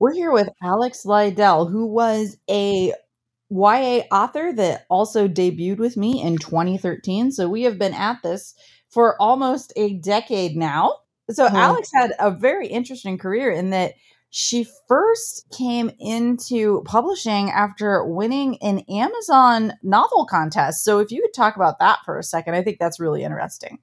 We're here with Alex Lidell, who was a YA author that also debuted with me in 2013. So we have been at this for almost a decade now. So Uh-huh. Alex had a very interesting career in that she first came into publishing after winning an Amazon novel contest. So if you could talk about that for a second, I think that's really interesting.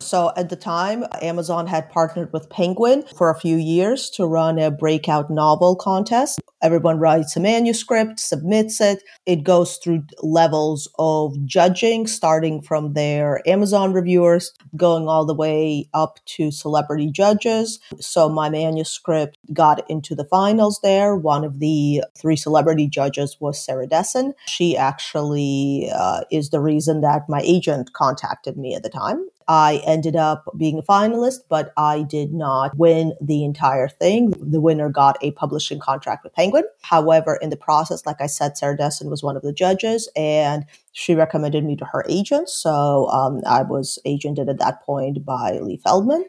So at the time, Amazon had partnered with Penguin for a few years to run a breakout novel contest. Everyone writes a manuscript, submits it. It goes through levels of judging, starting from their Amazon reviewers, going all the way up to celebrity judges. So my manuscript got into the finals there. One of the three celebrity judges was Sarah Dessen. She actually uh, is the reason that my agent contacted me at the time. I ended up being a finalist, but I did not win the entire thing. The winner got a publishing contract with Penguin. However, in the process, like I said, Sarah Dessen was one of the judges and she recommended me to her agent. So um, I was agented at that point by Leigh Feiman.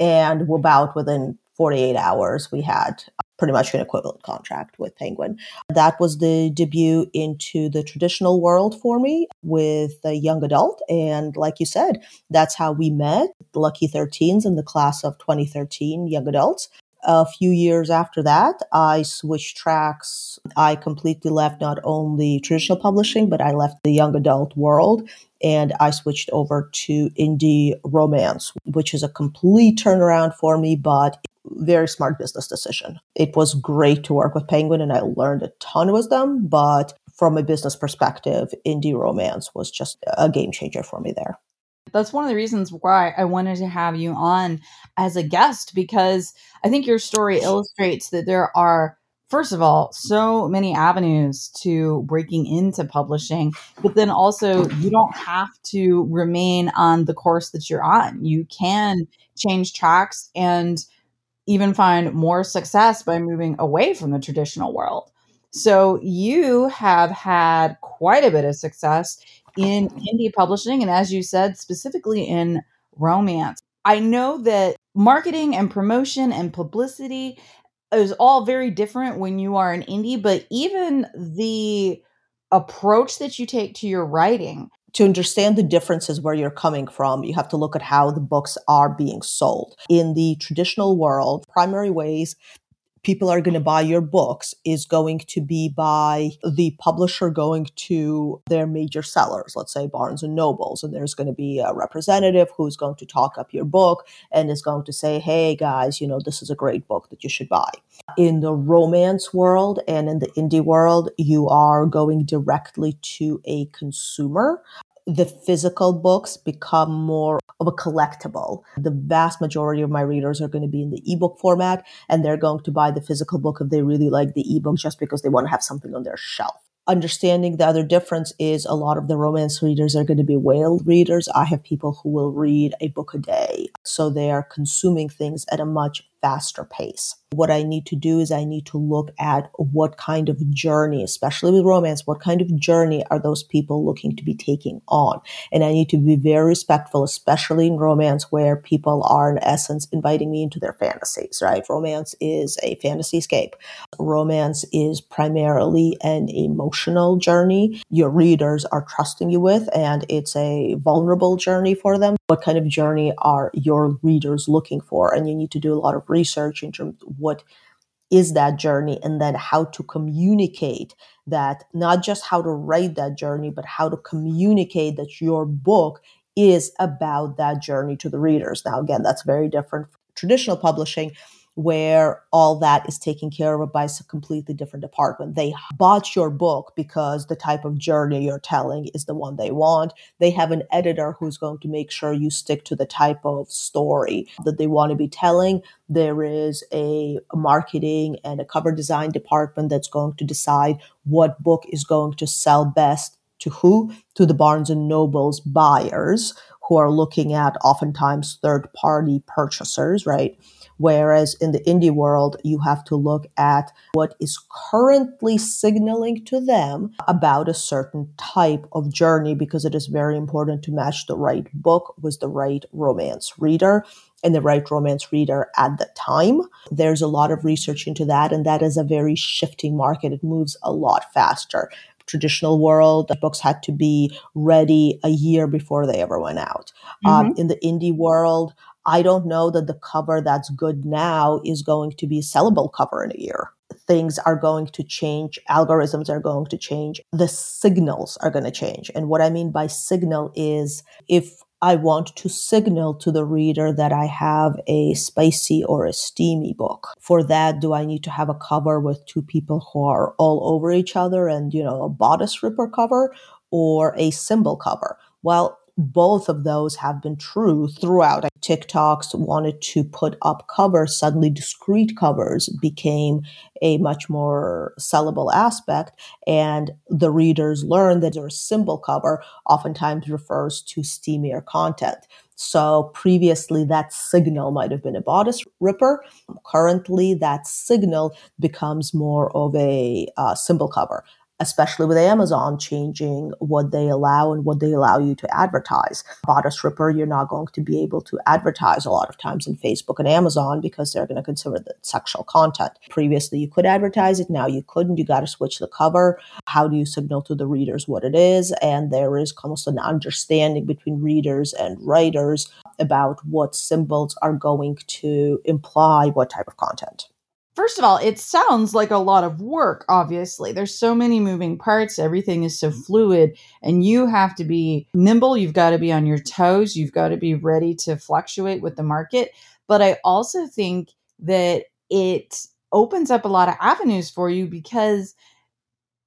And about within 48 hours, we had pretty much an equivalent contract with Penguin. That was the debut into the traditional world for me with a young adult. And like you said, that's how we met, Lucky 13s in the class of 2013 young adults. A few years after that, I switched tracks. I completely left not only traditional publishing, but I left the young adult world and I switched over to indie romance, which is a complete turnaround for me, but very smart business decision. It was great to work with Penguin and I learned a ton with them, but from a business perspective, indie romance was just a game changer for me there. That's one of the reasons why I wanted to have you on as a guest because I think your story illustrates that there are, first of all, so many avenues to breaking into publishing, but then also you don't have to remain on the course that you're on. You can change tracks and even find more success by moving away from the traditional world. So you have had quite a bit of success in indie publishing and as you said specifically in romance. I know that marketing and promotion and publicity is all very different when you are an indie, but even the approach that you take to your writing to understand the differences where you're coming from, you have to look at how the books are being sold. In the traditional world, primary ways people are going to buy your books is going to be by the publisher going to their major sellers, let's say Barnes and Nobles, and there's going to be a representative who's going to talk up your book and is going to say, "Hey guys, you know, this is a great book that you should buy." In the romance world and in the indie world, you are going directly to a consumer the physical books become more of a collectible. The vast majority of my readers are going to be in the ebook format and they're going to buy the physical book if they really like the ebook just because they want to have something on their shelf. Understanding the other difference is a lot of the romance readers are going to be whale readers. I have people who will read a book a day. So they are consuming things at a much faster pace. What I need to do is I need to look at what kind of journey, especially with romance, what kind of journey are those people looking to be taking on? And I need to be very respectful, especially in romance where people are in essence inviting me into their fantasies, right? Romance is a fantasy escape. Romance is primarily an emotional journey your readers are trusting you with, and it's a vulnerable journey for them. What kind of journey are your readers looking for? And you need to do a lot of research in terms of what is that journey and then how to communicate that not just how to write that journey but how to communicate that your book is about that journey to the readers. Now again that's very different from traditional publishing where all that is taken care of by a completely different department. They bought your book because the type of journey you're telling is the one they want. They have an editor who's going to make sure you stick to the type of story that they want to be telling. There is a marketing and a cover design department that's going to decide what book is going to sell best to who? To the Barnes and Nobles buyers who are looking at oftentimes third party purchasers, right? Whereas in the indie world, you have to look at what is currently signaling to them about a certain type of journey because it is very important to match the right book with the right romance reader. and the right romance reader at the time. There's a lot of research into that, and that is a very shifting market. It moves a lot faster. Traditional world, books had to be ready a year before they ever went out. Um, mm-hmm. Um, in the indie world, I don't know that the cover that's good now is going to be a sellable cover in a year. Things are going to change, algorithms are going to change, the signals are going to change. And what I mean by signal is if I want to signal to the reader that I have a spicy or a steamy book. For that, do I need to have a cover with two people who are all over each other and, you know, a bodice ripper cover or a symbol cover? Well, both of those have been true throughout. TikToks wanted to put up covers, suddenly discrete covers became a much more sellable aspect. And the readers learned that a symbol cover oftentimes refers to steamier content. So previously, that signal might have been a bodice ripper. Currently, that signal becomes more of a uh, symbol cover especially with Amazon changing what they allow and what they allow you to advertise. Bodice Ripper, you're not going to be able to advertise a lot of times in Facebook and Amazon because they're going to consider that sexual content. Previously, you could advertise it. Now you couldn't. You got to switch the cover. How do you signal to the readers what it is? And there is almost an understanding between readers and writers about what symbols are going to imply what type of content. First of all, it sounds like a lot of work, obviously. There's so many moving parts, everything is so mm-hmm. fluid, and you have to be nimble. You've got to be on your toes. You've got to be ready to fluctuate with the market. But I also think that it opens up a lot of avenues for you because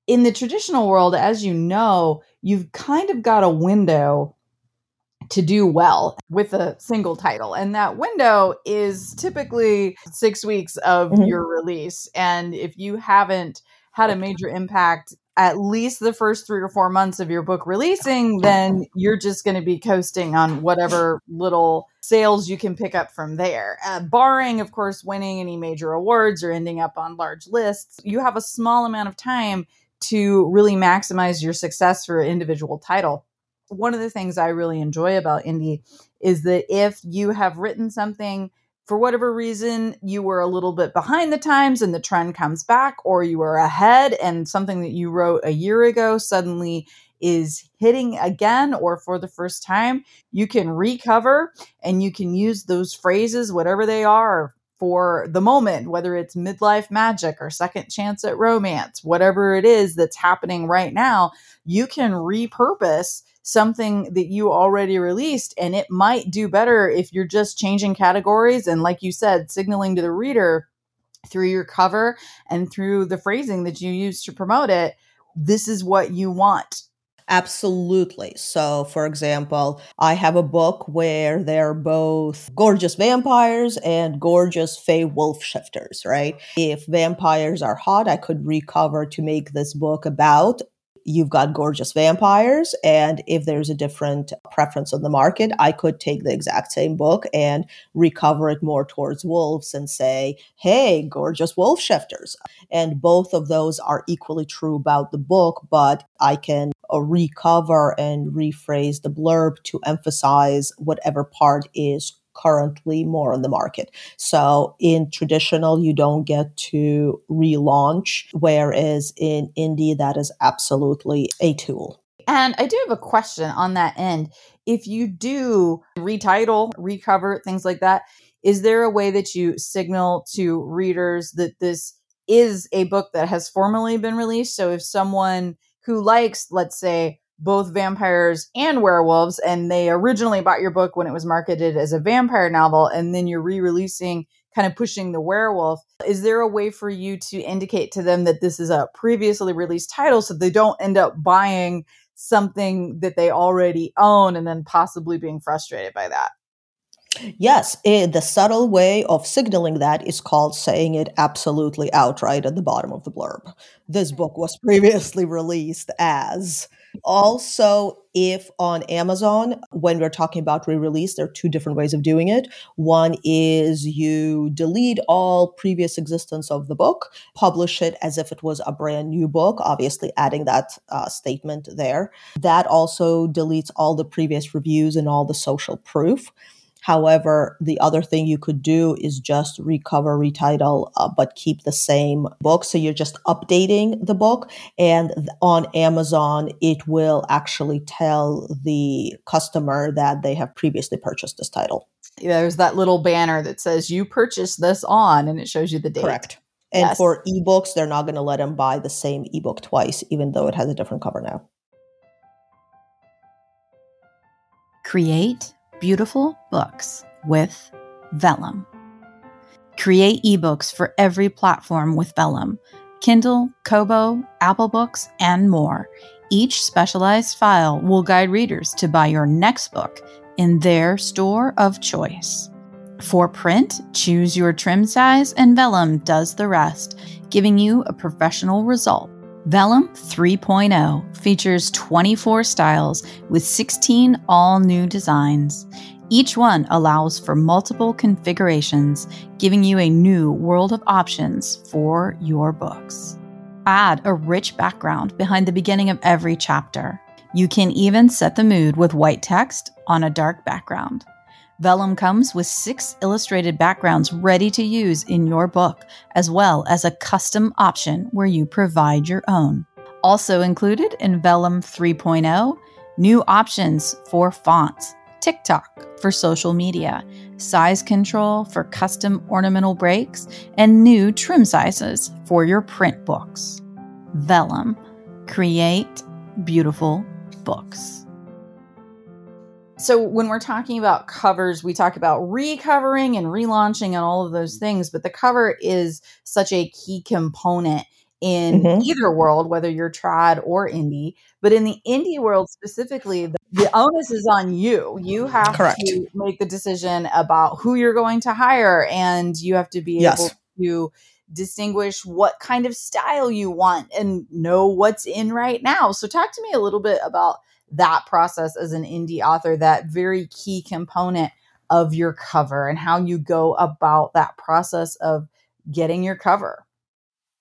in the traditional world, as you know, you've kind of got a window to do well with a single title. And that window is typically six weeks of mm-hmm. your release. And if you haven't had a major impact at least the first three or four months of your book releasing, then you're just going to be coasting on whatever little sales you can pick up from there. Uh, barring, of course, winning any major awards or ending up on large lists, you have a small amount of time to really maximize your success for an individual title one of the things I really enjoy about indie is that if you have written something for whatever reason you were a little bit behind the times and the trend comes back or you were ahead and something that you wrote a year ago suddenly is hitting again or for the first time you can recover and you can use those phrases whatever they are for the moment whether it's midlife magic or second chance at romance whatever it is that's happening right now you can repurpose something that you already released and it might do better if you're just changing categories and like you said signaling to the reader through your cover and through the phrasing that you use to promote it this is what you want Absolutely. So, for example, I have a book where they're both gorgeous vampires and gorgeous fey wolf shifters, right? If vampires are hot, I could recover to make this book about you've got gorgeous vampires. And if there's a different preference on the market, I could take the exact same book and recover it more towards wolves and say, hey, gorgeous wolf shifters. And both of those are equally true about the book, but I can uh, recover and rephrase the blurb to emphasize whatever part is currently more on the market. So in traditional, you don't get to relaunch, whereas in indie, that is absolutely a tool. And I do have a question on that end. If you do retitle, recover, things like that, is there a way that you signal to readers that this is a book that has formally been released? So if someone who likes, let's say, both vampires and werewolves and they originally bought your book when it was marketed as a vampire novel and then you're re-releasing kind of pushing the werewolf. Is there a way for you to indicate to them that this is a previously released title so they don't end up buying something that they already own and then possibly being frustrated by that? Yes, it, eh, the subtle way of signaling that is called saying it absolutely outright at the bottom of the blurb. This book was previously released as also, if on Amazon, when we're talking about re release, there are two different ways of doing it. One is you delete all previous existence of the book, publish it as if it was a brand new book, obviously adding that uh, statement there. That also deletes all the previous reviews and all the social proof. However, the other thing you could do is just recover, retitle, uh, but keep the same book. So you're just updating the book. And on Amazon, it will actually tell the customer that they have previously purchased this title. There's that little banner that says you purchased this on, and it shows you the date. Correct. And yes. for ebooks, they're not going to let them buy the same ebook twice, even though it has a different cover now. Create beautiful books with Vellum. Create ebooks for every platform with Vellum Kindle, Kobo, Apple Books, and more. Each specialized file will guide readers to buy your next book in their store of choice. For print, choose your trim size and Vellum does the rest, giving you a professional result. Vellum 3.0 features 24 styles with 16 all new designs. Each one allows for multiple configurations, giving you a new world of options for your books. Add a rich background behind the beginning of every chapter. You can even set the mood with white text on a dark background. Vellum comes with six illustrated backgrounds ready to use in your book, as well as a custom option where you provide your own. Also included in Vellum 3.0, new options for fonts, TikTok for social media, size control for custom ornamental breaks, and new trim sizes for your print books. Vellum. Create beautiful books. So when we're talking about covers, we talk about recovering and relaunching and all of those things, but the cover is such a key component in mm-hmm. either world, whether you're trad or indie. But in the indie world specifically, the, the onus is on you. You have Correct. to make the decision about who you're going to hire, and you have to be yes. able to distinguish what kind of style you want and know what's in right now. So, talk to me a little bit about that process as an indie author, that very key component of your cover and how you go about that process of getting your cover.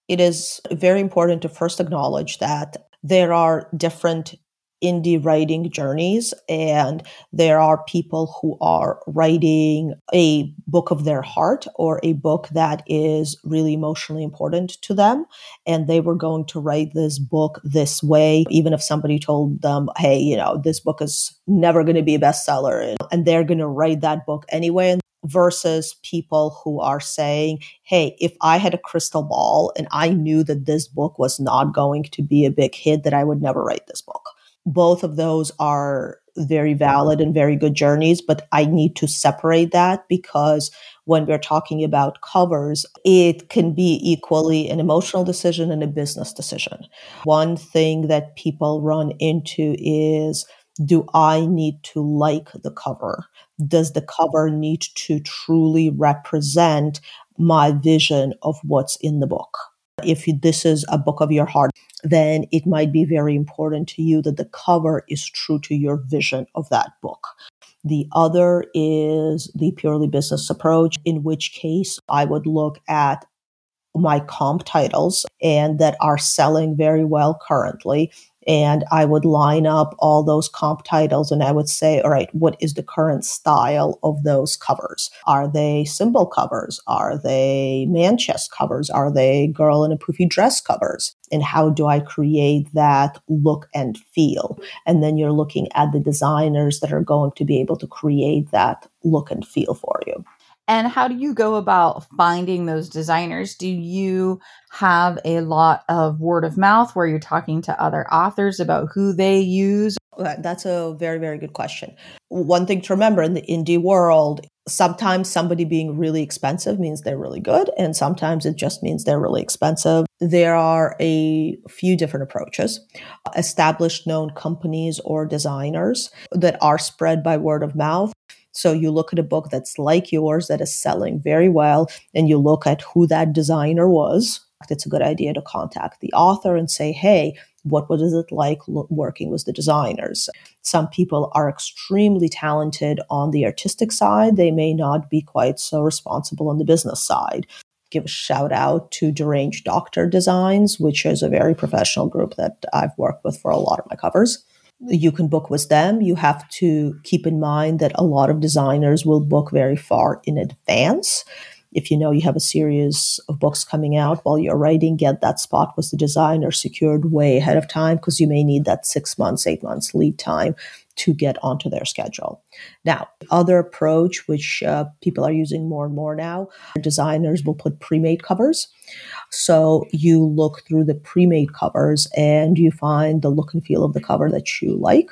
It is very important to first acknowledge that there are different indie writing journeys and there are people who are writing a book of their heart or a book that is really emotionally important to them and they were going to write this book this way even if somebody told them hey you know this book is never going to be a bestseller and they're going to write that book anyway versus people who are saying, hey, if I had a crystal ball and I knew that this book was not going to be a big hit, that I would never write this book both of those are very valid and very good journeys, but I need to separate that because when we're talking about covers, it can be equally an emotional decision and a business decision. One thing that people run into is do I need to like the cover? Does the cover need to truly represent my vision of what's in the book? If this is a book of your heart, then it might be very important to you that the cover is true to your vision of that book. The other is the purely business approach, in which case I would look at my comp titles and that are selling very well currently and I would line up all those comp titles and I would say, all right, what is the current style of those covers? Are they symbol covers? Are they man chest covers? Are they girl in a poofy dress covers? And how do I create that look and feel? And then you're looking at the designers that are going to be able to create that look and feel for you. And how do you go about finding those designers? Do you have a lot of word of mouth where you're talking to other authors about who they use? That's a very, very good question. One thing to remember in the indie world, sometimes somebody being really expensive means they're really good, and sometimes it just means they're really expensive. There are a few different approaches. Established known companies or designers that are spread by word of mouth so you look at a book that's like yours that is selling very well, and you look at who that designer was. It's a good idea to contact the author and say, hey, what was it like working with the designers? Some people are extremely talented on the artistic side. They may not be quite so responsible on the business side. Give a shout out to Deranged Doctor Designs, which is a very professional group that I've worked with for a lot of my covers you can book with them. You have to keep in mind that a lot of designers will book very far in advance. If you know you have a series of books coming out while you're writing, get that spot with the designer secured way ahead of time because you may need that six months, eight months lead time to get onto their schedule. Now, other approach, which uh, people are using more and more now, designers will put pre-made covers. So you look through the pre-made covers and you find the look and feel of the cover that you like.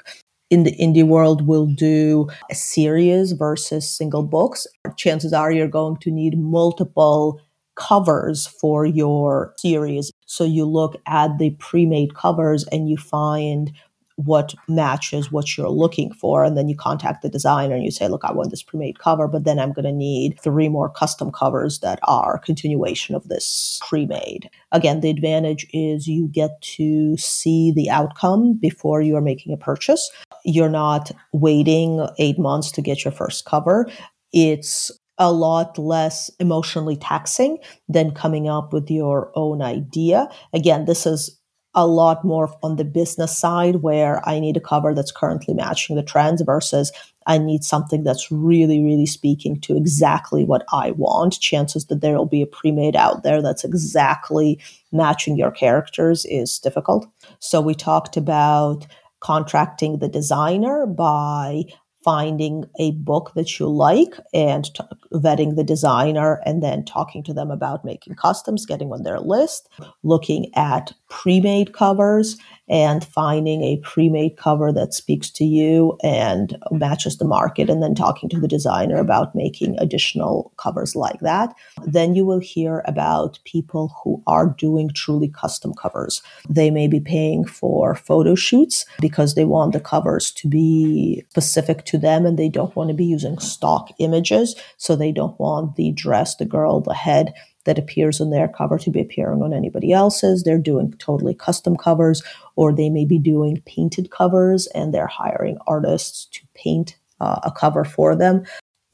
In the indie world, we'll do a series versus single books. Chances are you're going to need multiple covers for your series. So you look at the pre made covers and you find what matches what you're looking for. And then you contact the designer and you say, look, I want this pre-made cover, but then I'm going to need three more custom covers that are continuation of this pre-made. Again, the advantage is you get to see the outcome before you are making a purchase. You're not waiting eight months to get your first cover. It's a lot less emotionally taxing than coming up with your own idea. Again, this is a lot more on the business side where I need a cover that's currently matching the trends versus I need something that's really, really speaking to exactly what I want. Chances that there will be a pre made out there that's exactly matching your characters is difficult. So we talked about contracting the designer by finding a book that you like and t- vetting the designer and then talking to them about making customs, getting on their list, looking at pre made covers and finding a pre-made cover that speaks to you and matches the market and then talking to the designer about making additional covers like that. Then you will hear about people who are doing truly custom covers. They may be paying for photo shoots because they want the covers to be specific to them and they don't want to be using stock images. So they don't want the dress the girl the head that appears on their cover to be appearing on anybody else's. They're doing totally custom covers, or they may be doing painted covers and they're hiring artists to paint uh, a cover for them.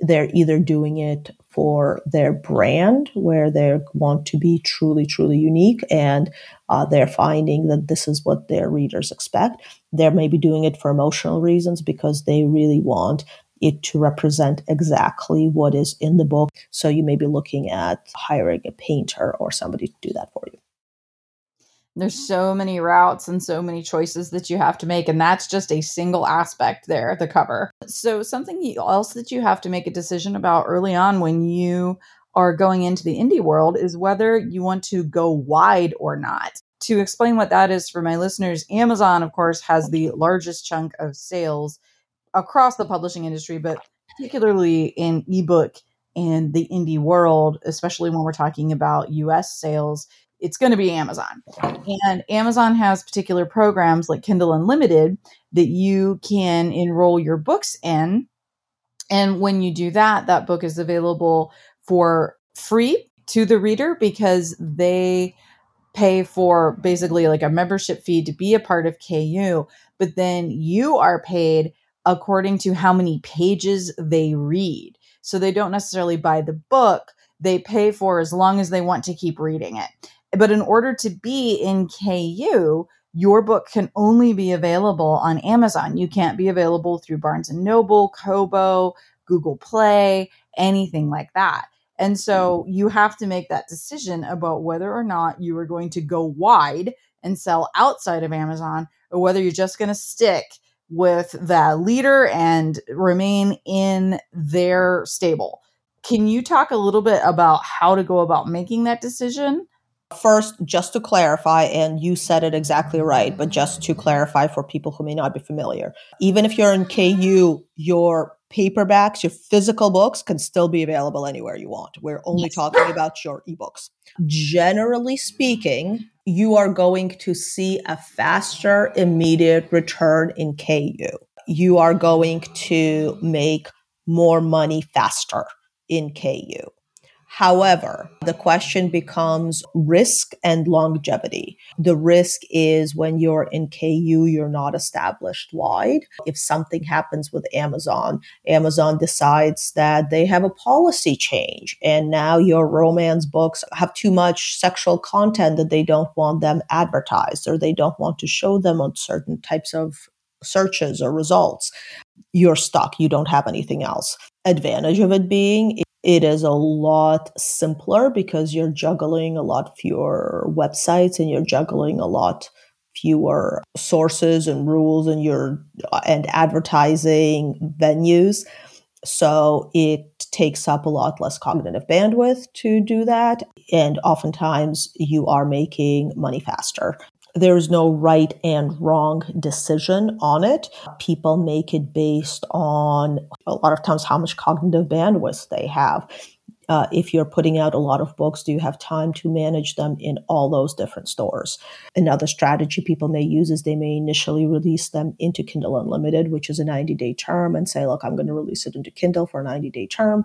They're either doing it for their brand, where they want to be truly, truly unique, and uh, they're finding that this is what their readers expect. They may be doing it for emotional reasons because they really want it to represent exactly what is in the book. So you may be looking at hiring a painter or somebody to do that for you. There's so many routes and so many choices that you have to make, and that's just a single aspect there, the cover. So, something else that you have to make a decision about early on when you are going into the indie world is whether you want to go wide or not. To explain what that is for my listeners, Amazon, of course, has the largest chunk of sales across the publishing industry, but particularly in ebook and the indie world, especially when we're talking about US sales, it's going to be Amazon. And Amazon has particular programs like Kindle Unlimited that you can enroll your books in. And when you do that, that book is available for free to the reader because they pay for basically like a membership fee to be a part of KU, but then you are paid according to how many pages they read. So they don't necessarily buy the book, they pay for as long as they want to keep reading it. But in order to be in KU, your book can only be available on Amazon. You can't be available through Barnes and Noble, Kobo, Google Play, anything like that. And so you have to make that decision about whether or not you are going to go wide and sell outside of Amazon or whether you're just going to stick with the leader and remain in their stable. Can you talk a little bit about how to go about making that decision? First, just to clarify, and you said it exactly right, but just to clarify for people who may not be familiar, even if you're in KU, your paperbacks, your physical books can still be available anywhere you want. We're only yes. talking about your ebooks. Generally speaking, you are going to see a faster, immediate return in KU. You are going to make more money faster in KU. However, the question becomes risk and longevity. The risk is when you're in KU, you're not established wide. If something happens with Amazon, Amazon decides that they have a policy change and now your romance books have too much sexual content that they don't want them advertised or they don't want to show them on certain types of searches or results, you're stuck. You don't have anything else. Advantage of it being it is a lot simpler because you're juggling a lot fewer websites and you're juggling a lot fewer sources and rules and your and advertising venues. So it takes up a lot less cognitive bandwidth to do that and oftentimes you are making money faster there's no right and wrong decision on it. People make it based on a lot of times how much cognitive bandwidth they have. Uh, if you're putting out a lot of books, do you have time to manage them in all those different stores? Another strategy people may use is they may initially release them into Kindle Unlimited, which is a 90 day term, and say, look, I'm going to release it into Kindle for a 90 day term.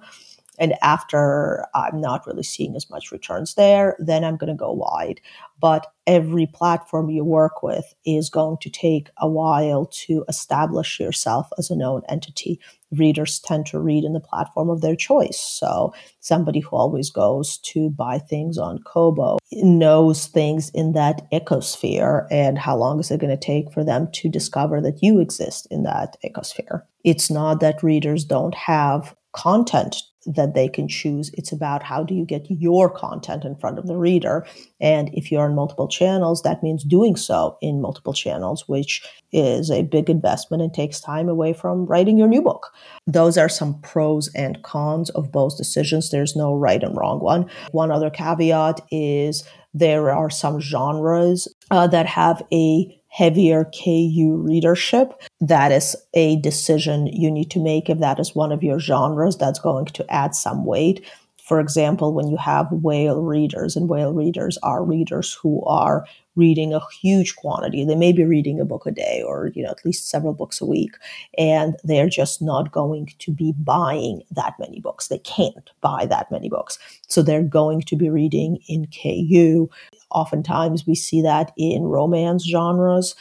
And after I'm not really seeing as much returns there, then I'm going to go wide. But every platform you work with is going to take a while to establish yourself as a known entity. Readers tend to read in the platform of their choice. So somebody who always goes to buy things on Kobo knows things in that ecosphere and how long is it going to take for them to discover that you exist in that ecosphere. It's not that readers don't have content that they can choose. It's about how do you get your content in front of the reader. And if you're on multiple channels, that means doing so in multiple channels, which is a big investment and takes time away from writing your new book. Those are some pros and cons of both decisions. There's no right and wrong one. One other caveat is there are some genres uh, that have a heavier KU readership. That is a decision you need to make if that is one of your genres that's going to add some weight. For example, when you have whale readers, and whale readers are readers who are reading a huge quantity. They may be reading a book a day or, you know, at least several books a week. And they're just not going to be buying that many books. They can't buy that many books. So they're going to be reading in KU. Oftentimes we see that in romance genres.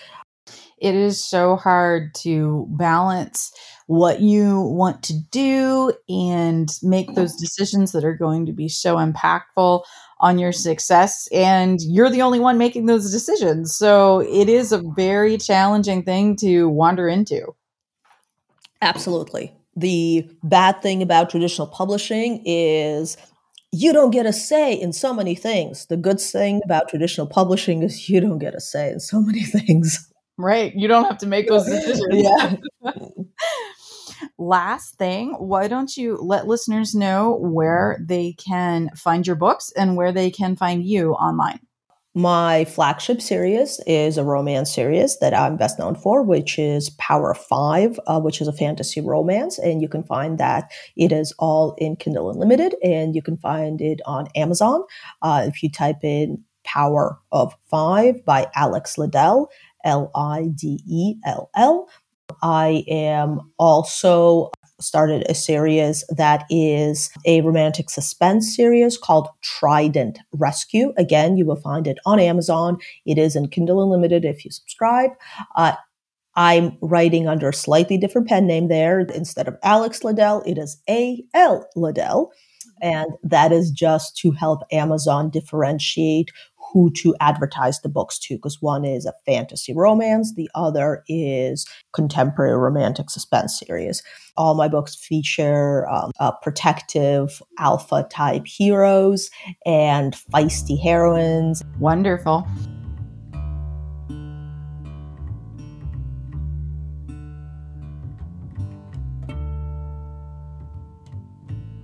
It is so hard to balance what you want to do and make those decisions that are going to be so impactful on your success and you're the only one making those decisions so it is a very challenging thing to wander into absolutely the bad thing about traditional publishing is you don't get a say in so many things. The good thing about traditional publishing is you don't get a say in so many things. Right. You don't have to make those decisions. yeah. Last thing, why don't you let listeners know where they can find your books and where they can find you online? My flagship series is a romance series that I'm best known for, which is Power Five, uh, which is a fantasy romance. And you can find that it is all in Kindle Unlimited, and you can find it on Amazon. Uh, if you type in Power of Five by Alex Lidell, L I D E L L. I am also started a series that is a romantic suspense series called Trident Rescue. Again, you will find it on Amazon. It is in Kindle Unlimited if you subscribe. Uh, I'm writing under a slightly different pen name there. Instead of Alex Lidell, it is A.L. Lidell. And that is just to help Amazon differentiate who to advertise the books to because one is a fantasy romance the other is contemporary romantic suspense series. All my books feature um, protective alpha type heroes and feisty heroines. Wonderful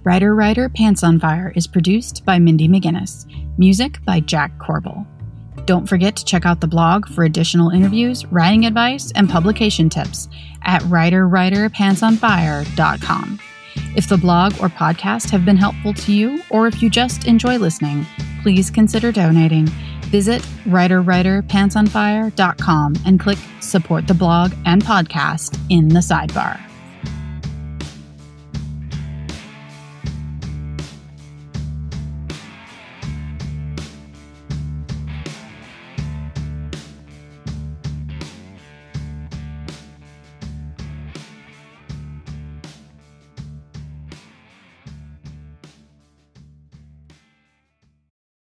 Writer Writer Pants on Fire is produced by Mindy McGinnis. Music by Jack Corbel. Don't forget to check out the blog for additional interviews, writing advice, and publication tips at writerwriterpantsonfire.com. If the blog or podcast have been helpful to you, or if you just enjoy listening, please consider donating. Visit writerwriterpantsonfire.com and click support the blog and podcast in the sidebar.